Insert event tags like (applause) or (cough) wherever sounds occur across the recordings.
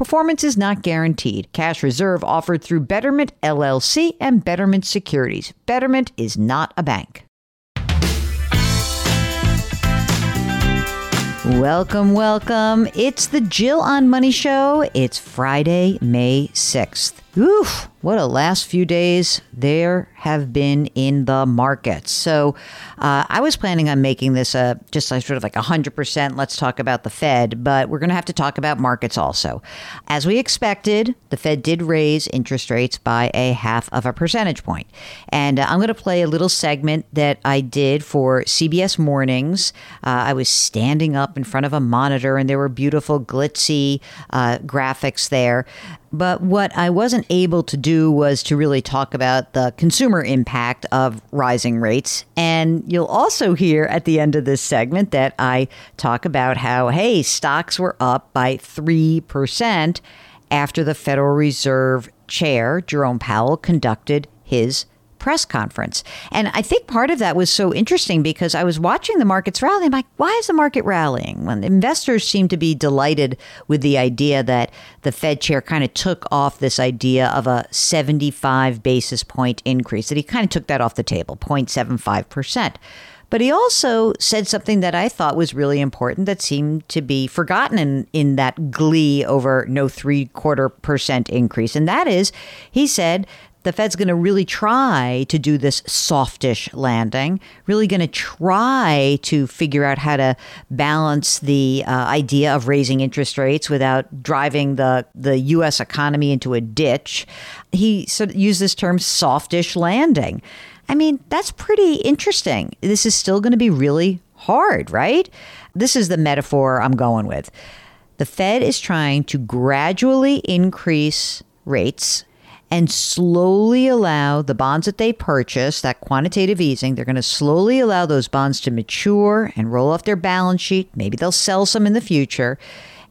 Performance is not guaranteed. Cash reserve offered through Betterment LLC and Betterment Securities. Betterment is not a bank. Welcome, welcome. It's the Jill on Money Show. It's Friday, May 6th. Oof, what a last few days there have been in the markets. So uh, I was planning on making this a just like sort of like 100%. Let's talk about the Fed, but we're going to have to talk about markets also. As we expected, the Fed did raise interest rates by a half of a percentage point. And uh, I'm going to play a little segment that I did for CBS Mornings. Uh, I was standing up in front of a monitor and there were beautiful glitzy uh, graphics there. But what I wasn't able to do was to really talk about the consumer impact of rising rates. And you'll also hear at the end of this segment that I talk about how, hey, stocks were up by 3% after the Federal Reserve Chair, Jerome Powell, conducted his press conference. And I think part of that was so interesting because I was watching the markets rally. I'm like, why is the market rallying? When investors seem to be delighted with the idea that the Fed chair kind of took off this idea of a 75 basis point increase, that he kind of took that off the table, 0.75%. But he also said something that I thought was really important that seemed to be forgotten in, in that glee over no three quarter percent increase. And that is, he said the Fed's going to really try to do this softish landing, really going to try to figure out how to balance the uh, idea of raising interest rates without driving the, the U.S. economy into a ditch. He sort of used this term softish landing. I mean, that's pretty interesting. This is still going to be really hard, right? This is the metaphor I'm going with. The Fed is trying to gradually increase rates and slowly allow the bonds that they purchase, that quantitative easing, they're going to slowly allow those bonds to mature and roll off their balance sheet. Maybe they'll sell some in the future.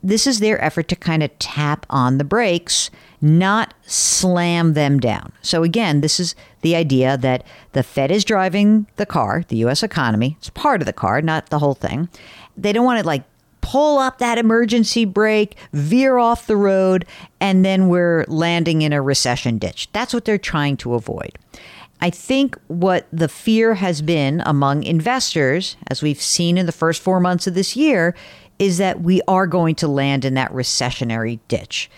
This is their effort to kind of tap on the brakes, not slam them down. So, again, this is the idea that the Fed is driving the car, the US economy. It's part of the car, not the whole thing. They don't want to like pull up that emergency brake, veer off the road, and then we're landing in a recession ditch. That's what they're trying to avoid. I think what the fear has been among investors, as we've seen in the first four months of this year, is that we are going to land in that recessionary ditch.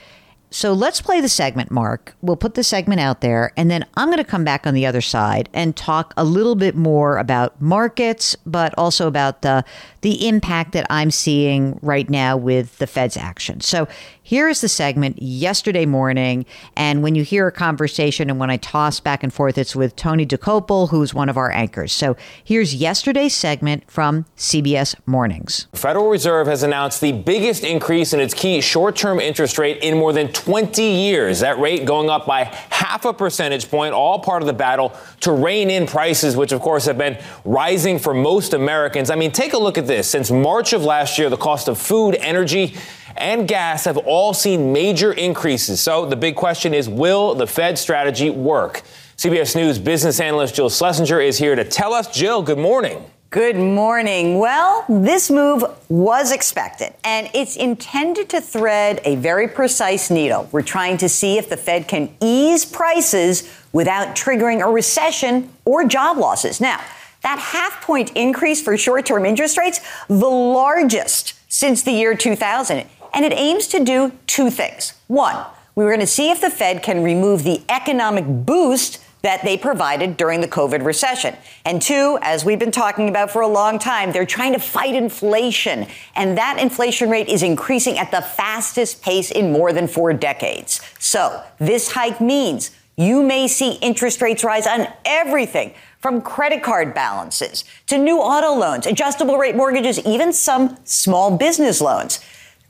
So let's play the segment, Mark. We'll put the segment out there, and then I'm going to come back on the other side and talk a little bit more about markets, but also about the the impact that I'm seeing right now with the Fed's action. So here is the segment yesterday morning. And when you hear a conversation and when I toss back and forth, it's with Tony Dokoupil, who's one of our anchors. So here's yesterday's segment from CBS Mornings. Federal Reserve has announced the biggest increase in its key short term interest rate in more than 20 years. That rate going up by half a percentage point, all part of the battle to rein in prices, which of course have been rising for most Americans. I mean, take a look at this. Since March of last year, the cost of food, energy, and gas have all seen major increases. So the big question is will the Fed strategy work? CBS News business analyst Jill Schlesinger is here to tell us. Jill, good morning. Good morning. Well, this move was expected, and it's intended to thread a very precise needle. We're trying to see if the Fed can ease prices without triggering a recession or job losses. Now, that half point increase for short term interest rates, the largest since the year 2000, and it aims to do two things. One, we were going to see if the Fed can remove the economic boost that they provided during the COVID recession. And two, as we've been talking about for a long time, they're trying to fight inflation. And that inflation rate is increasing at the fastest pace in more than four decades. So this hike means you may see interest rates rise on everything from credit card balances to new auto loans, adjustable rate mortgages, even some small business loans.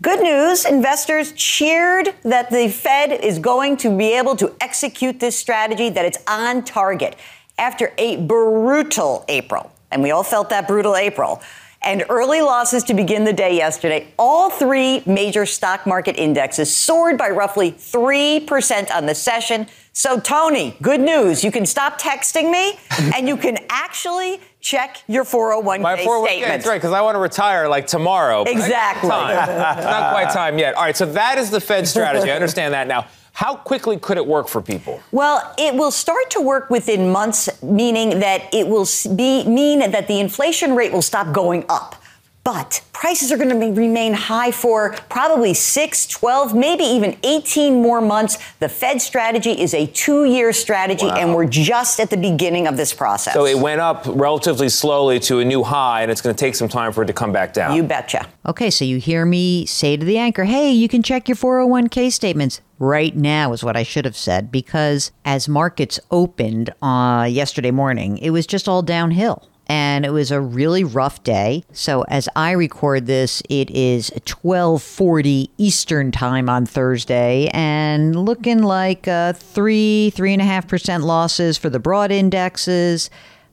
Good news investors cheered that the Fed is going to be able to execute this strategy, that it's on target after a brutal April. And we all felt that brutal April. And early losses to begin the day yesterday. All three major stock market indexes soared by roughly 3% on the session. So, Tony, good news. You can stop texting me (laughs) and you can actually check your 401k My 401k, statement. That's right, because I want to retire like tomorrow. Exactly. (laughs) Not quite time yet. All right, so that is the Fed strategy. I understand that now. How quickly could it work for people? Well, it will start to work within months, meaning that it will be mean that the inflation rate will stop going up. But prices are going to remain high for probably 6, 12, maybe even 18 more months. The Fed strategy is a two year strategy, wow. and we're just at the beginning of this process. So it went up relatively slowly to a new high, and it's going to take some time for it to come back down. You betcha. Okay, so you hear me say to the anchor, hey, you can check your 401k statements right now, is what I should have said, because as markets opened uh, yesterday morning, it was just all downhill and it was a really rough day. So as I record this, it is 12:40 Eastern time on Thursday, and looking like uh, three three and a half percent losses for the broad indexes.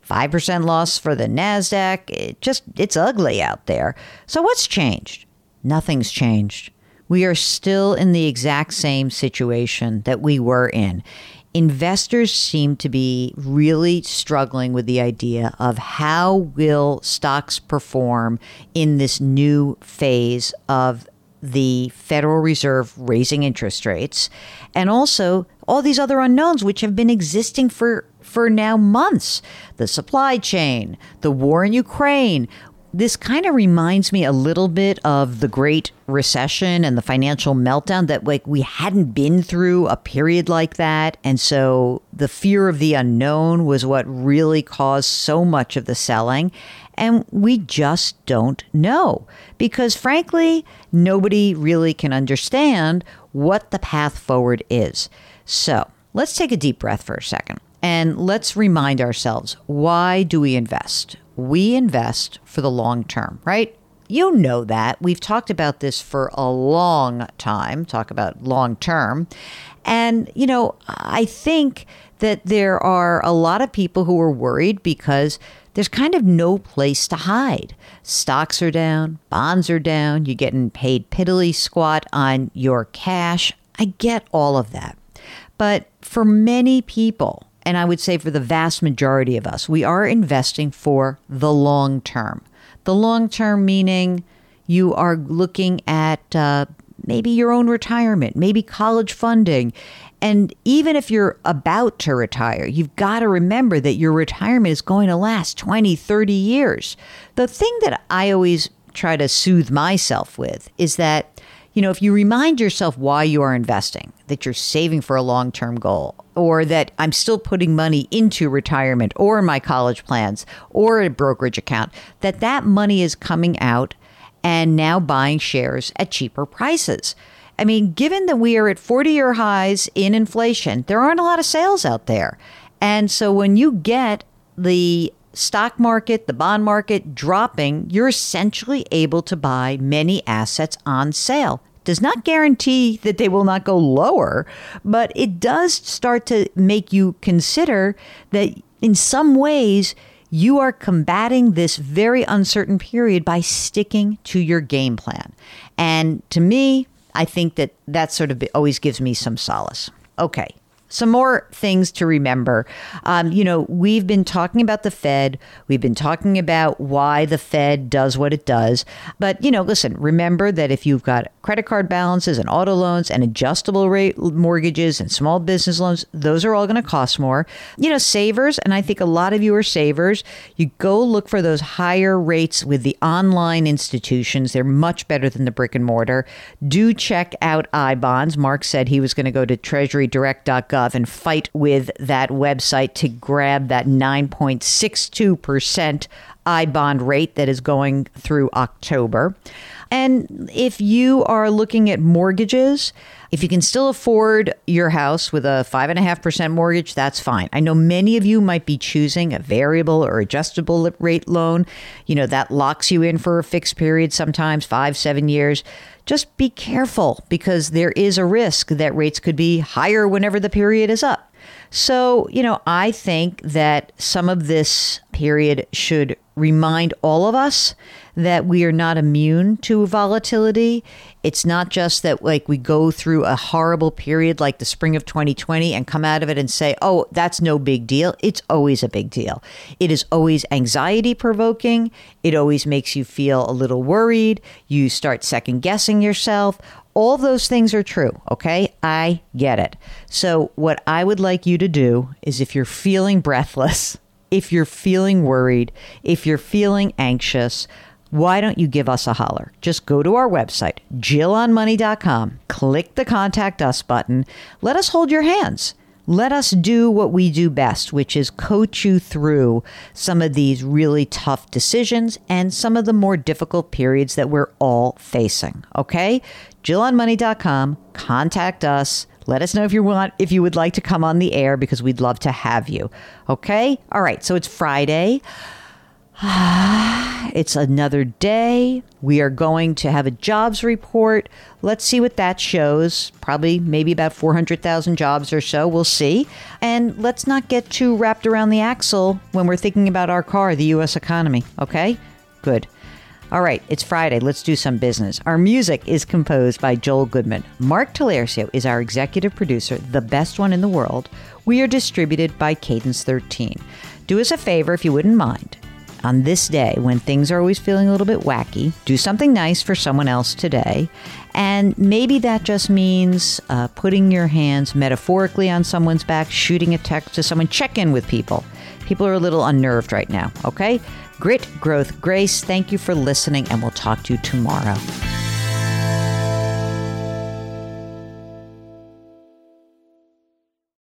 5% loss for the NASDAQ. It just, it's ugly out there. So, what's changed? Nothing's changed. We are still in the exact same situation that we were in investors seem to be really struggling with the idea of how will stocks perform in this new phase of the Federal Reserve raising interest rates and also all these other unknowns which have been existing for for now months. The supply chain the war in Ukraine this kind of reminds me a little bit of the Great Recession and the financial meltdown that like we hadn't been through a period like that and so the fear of the unknown was what really caused so much of the selling and we just don't know because frankly nobody really can understand what the path forward is. So, let's take a deep breath for a second and let's remind ourselves why do we invest? We invest for the long term, right? You know that. We've talked about this for a long time, talk about long term. And, you know, I think that there are a lot of people who are worried because there's kind of no place to hide. Stocks are down, bonds are down, you're getting paid piddly squat on your cash. I get all of that. But for many people, and I would say for the vast majority of us, we are investing for the long term. The long term meaning you are looking at uh, maybe your own retirement, maybe college funding. And even if you're about to retire, you've got to remember that your retirement is going to last 20, 30 years. The thing that I always try to soothe myself with is that, you know, if you remind yourself why you are investing, that you're saving for a long term goal, or that I'm still putting money into retirement or my college plans or a brokerage account, that that money is coming out and now buying shares at cheaper prices. I mean, given that we are at 40 year highs in inflation, there aren't a lot of sales out there. And so when you get the stock market, the bond market dropping, you're essentially able to buy many assets on sale does not guarantee that they will not go lower, but it does start to make you consider that in some ways you are combating this very uncertain period by sticking to your game plan. And to me, I think that that sort of always gives me some solace. Okay, some more things to remember. Um, you know, we've been talking about the Fed. We've been talking about why the Fed does what it does. But, you know, listen, remember that if you've got credit card balances and auto loans and adjustable rate mortgages and small business loans, those are all going to cost more. You know, savers, and I think a lot of you are savers, you go look for those higher rates with the online institutions. They're much better than the brick and mortar. Do check out I bonds. Mark said he was going to go to treasurydirect.gov and fight with that website to grab that 9.62% I bond rate that is going through October. And if you are looking at mortgages, if you can still afford your house with a 5.5% mortgage, that's fine. I know many of you might be choosing a variable or adjustable rate loan. You know, that locks you in for a fixed period, sometimes five, seven years. Just be careful because there is a risk that rates could be higher whenever the period is up. So, you know, I think that some of this period should remind all of us that we are not immune to volatility. It's not just that like we go through a horrible period like the spring of 2020 and come out of it and say, "Oh, that's no big deal." It's always a big deal. It is always anxiety provoking. It always makes you feel a little worried. You start second guessing yourself. All those things are true, okay? I get it. So, what I would like you to do is if you're feeling breathless, (laughs) if you're feeling worried, if you're feeling anxious, why don't you give us a holler? Just go to our website, jillonmoney.com, click the contact us button, let us hold your hands. Let us do what we do best, which is coach you through some of these really tough decisions and some of the more difficult periods that we're all facing. Okay? JillOnMoney.com, contact us. Let us know if you want if you would like to come on the air because we'd love to have you. Okay? All right, so it's Friday. Ah, it's another day. We are going to have a jobs report. Let's see what that shows. Probably maybe about 400,000 jobs or so. We'll see. And let's not get too wrapped around the axle when we're thinking about our car, the U.S. economy. Okay? Good. All right, it's Friday. Let's do some business. Our music is composed by Joel Goodman. Mark Talercio is our executive producer, the best one in the world. We are distributed by Cadence 13. Do us a favor if you wouldn't mind on this day when things are always feeling a little bit wacky, do something nice for someone else today. And maybe that just means uh, putting your hands metaphorically on someone's back, shooting a text to someone, check in with people. People are a little unnerved right now, okay? Grit, growth, grace. Thank you for listening, and we'll talk to you tomorrow.